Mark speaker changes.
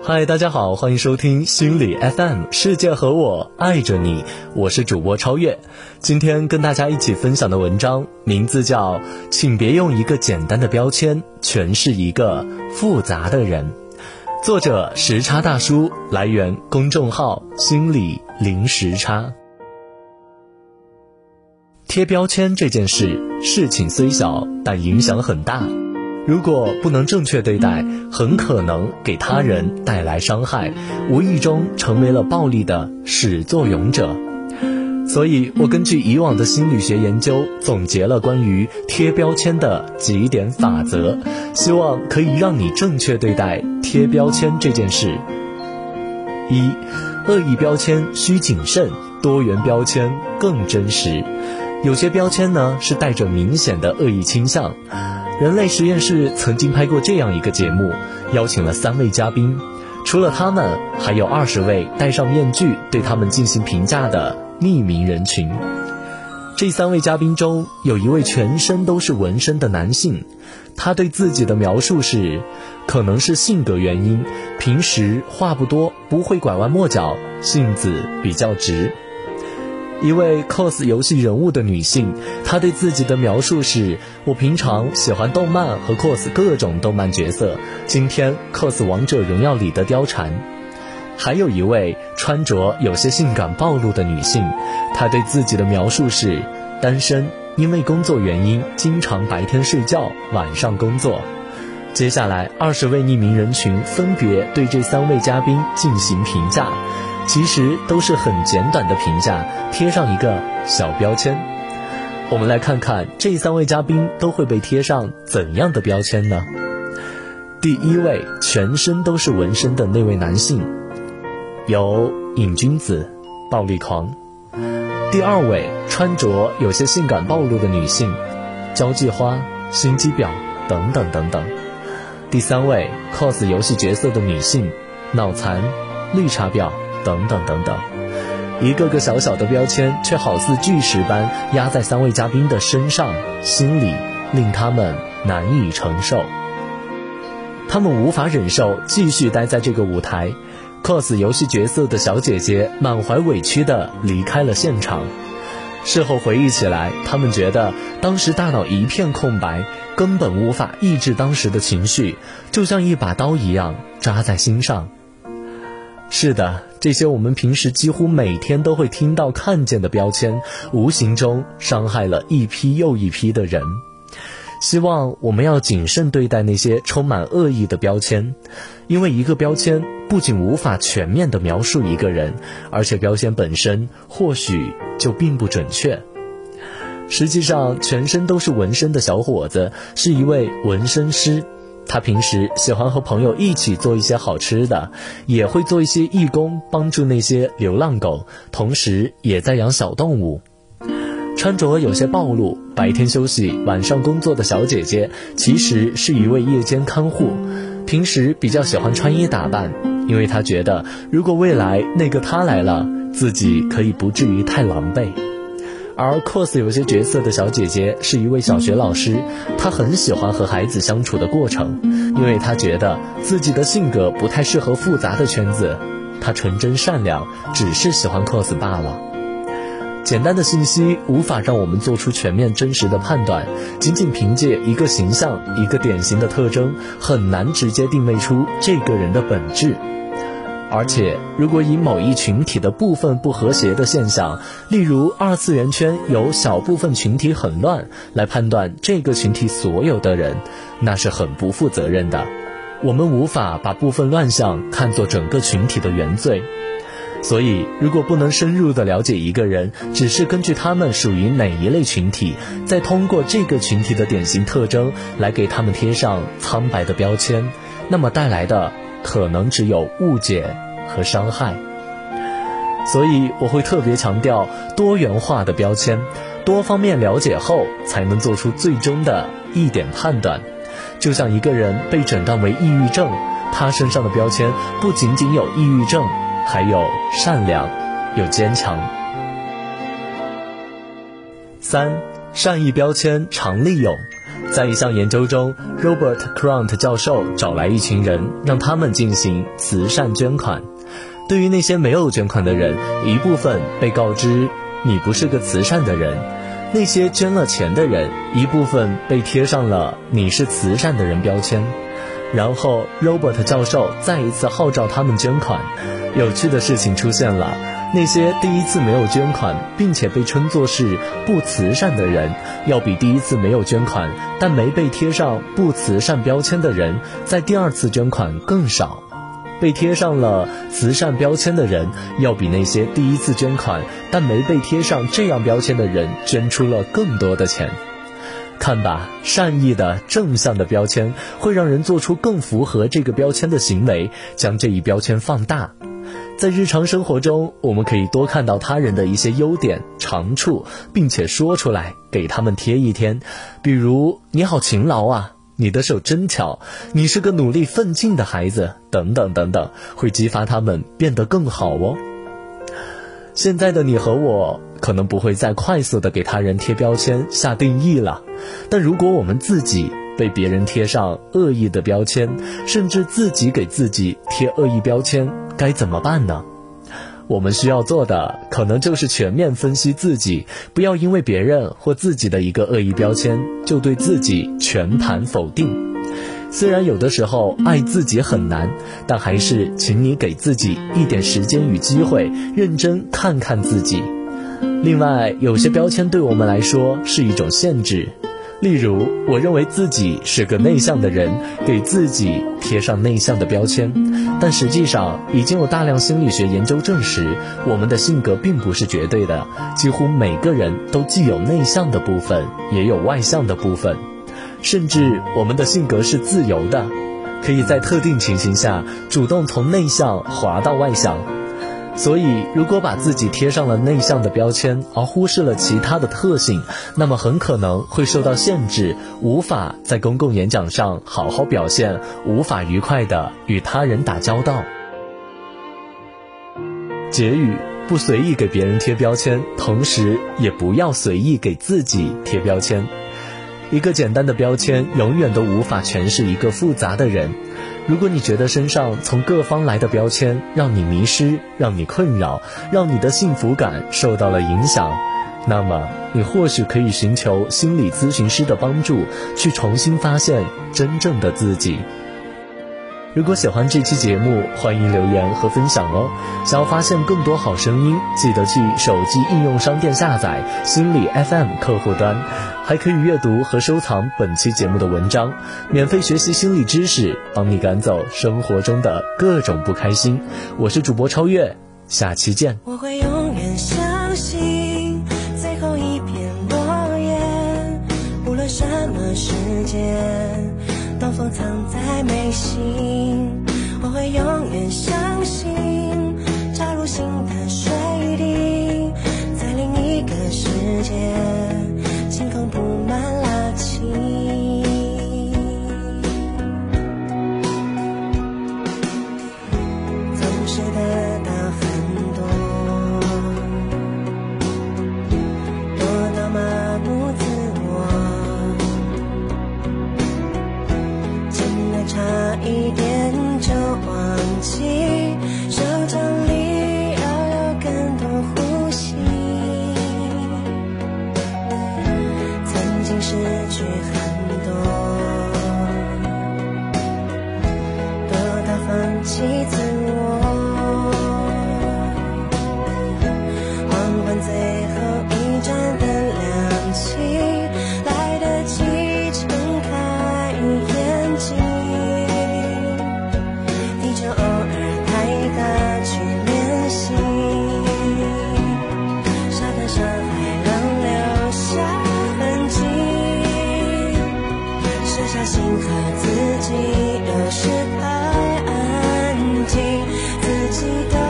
Speaker 1: 嗨，大家好，欢迎收听心理 FM，世界和我爱着你，我是主播超越。今天跟大家一起分享的文章名字叫《请别用一个简单的标签诠释一个复杂的人》，作者时差大叔，来源公众号心理零时差。贴标签这件事，事情虽小，但影响很大。如果不能正确对待，很可能给他人带来伤害，无意中成为了暴力的始作俑者。所以我根据以往的心理学研究，总结了关于贴标签的几点法则，希望可以让你正确对待贴标签这件事。一，恶意标签需谨慎，多元标签更真实。有些标签呢是带着明显的恶意倾向。人类实验室曾经拍过这样一个节目，邀请了三位嘉宾，除了他们，还有二十位戴上面具对他们进行评价的匿名人群。这三位嘉宾中有一位全身都是纹身的男性，他对自己的描述是：可能是性格原因，平时话不多，不会拐弯抹角，性子比较直。一位 cos 游戏人物的女性，她对自己的描述是：我平常喜欢动漫和 cos 各种动漫角色，今天 cos 王者荣耀里的貂蝉。还有一位穿着有些性感暴露的女性，她对自己的描述是：单身，因为工作原因，经常白天睡觉，晚上工作。接下来，二十位匿名人群分别对这三位嘉宾进行评价。其实都是很简短的评价，贴上一个小标签。我们来看看这三位嘉宾都会被贴上怎样的标签呢？第一位，全身都是纹身的那位男性，有瘾君子、暴力狂。第二位，穿着有些性感暴露的女性，交际花、心机婊等等等等。第三位，cos 游戏角色的女性，脑残、绿茶婊。等等等等，一个个小小的标签，却好似巨石般压在三位嘉宾的身上、心里，令他们难以承受。他们无法忍受继续待在这个舞台。cos 游戏角色的小姐姐满怀委屈地离开了现场。事后回忆起来，他们觉得当时大脑一片空白，根本无法抑制当时的情绪，就像一把刀一样扎在心上。是的，这些我们平时几乎每天都会听到、看见的标签，无形中伤害了一批又一批的人。希望我们要谨慎对待那些充满恶意的标签，因为一个标签不仅无法全面地描述一个人，而且标签本身或许就并不准确。实际上，全身都是纹身的小伙子是一位纹身师。他平时喜欢和朋友一起做一些好吃的，也会做一些义工，帮助那些流浪狗，同时也在养小动物。穿着有些暴露，白天休息，晚上工作的小姐姐，其实是一位夜间看护。平时比较喜欢穿衣打扮，因为她觉得如果未来那个她来了，自己可以不至于太狼狈。而 cos 有些角色的小姐姐是一位小学老师，她很喜欢和孩子相处的过程，因为她觉得自己的性格不太适合复杂的圈子。她纯真善良，只是喜欢 cos 罢了。简单的信息无法让我们做出全面真实的判断，仅仅凭借一个形象、一个典型的特征，很难直接定位出这个人的本质。而且，如果以某一群体的部分不和谐的现象，例如二次元圈有小部分群体很乱，来判断这个群体所有的人，那是很不负责任的。我们无法把部分乱象看作整个群体的原罪。所以，如果不能深入的了解一个人，只是根据他们属于哪一类群体，再通过这个群体的典型特征来给他们贴上苍白的标签，那么带来的。可能只有误解和伤害，所以我会特别强调多元化的标签，多方面了解后才能做出最终的一点判断。就像一个人被诊断为抑郁症，他身上的标签不仅仅有抑郁症，还有善良，有坚强。三善意标签常利用，在一项研究中，Robert Cront 教授找来一群人，让他们进行慈善捐款。对于那些没有捐款的人，一部分被告知你不是个慈善的人；那些捐了钱的人，一部分被贴上了你是慈善的人标签。然后，Robert 教授再一次号召他们捐款。有趣的事情出现了：那些第一次没有捐款并且被称作是不慈善的人，要比第一次没有捐款但没被贴上不慈善标签的人，在第二次捐款更少。被贴上了慈善标签的人，要比那些第一次捐款但没被贴上这样标签的人，捐出了更多的钱。看吧，善意的、正向的标签会让人做出更符合这个标签的行为，将这一标签放大。在日常生活中，我们可以多看到他人的一些优点、长处，并且说出来，给他们贴一贴。比如“你好勤劳啊”，“你的手真巧”，“你是个努力奋进的孩子”等等等等，会激发他们变得更好哦。现在的你和我。可能不会再快速的给他人贴标签、下定义了，但如果我们自己被别人贴上恶意的标签，甚至自己给自己贴恶意标签，该怎么办呢？我们需要做的，可能就是全面分析自己，不要因为别人或自己的一个恶意标签，就对自己全盘否定。虽然有的时候爱自己很难，但还是请你给自己一点时间与机会，认真看看自己。另外，有些标签对我们来说是一种限制，例如，我认为自己是个内向的人，给自己贴上内向的标签。但实际上，已经有大量心理学研究证实，我们的性格并不是绝对的，几乎每个人都既有内向的部分，也有外向的部分，甚至我们的性格是自由的，可以在特定情形下主动从内向滑到外向。所以，如果把自己贴上了内向的标签，而忽视了其他的特性，那么很可能会受到限制，无法在公共演讲上好好表现，无法愉快的与他人打交道。结语：不随意给别人贴标签，同时也不要随意给自己贴标签。一个简单的标签，永远都无法诠释一个复杂的人。如果你觉得身上从各方来的标签让你迷失、让你困扰、让你的幸福感受到了影响，那么你或许可以寻求心理咨询师的帮助，去重新发现真正的自己。如果喜欢这期节目，欢迎留言和分享哦。想要发现更多好声音，记得去手机应用商店下载心理 FM 客户端，还可以阅读和收藏本期节目的文章，免费学习心理知识，帮你赶走生活中的各种不开心。我是主播超越，下期见。
Speaker 2: 我会永远相信最后一片落叶，无论什么时间。东风藏在眉心，我会永远相信，扎入心的水滴，在另一个世界，小心和自己，有时太安静，自己的。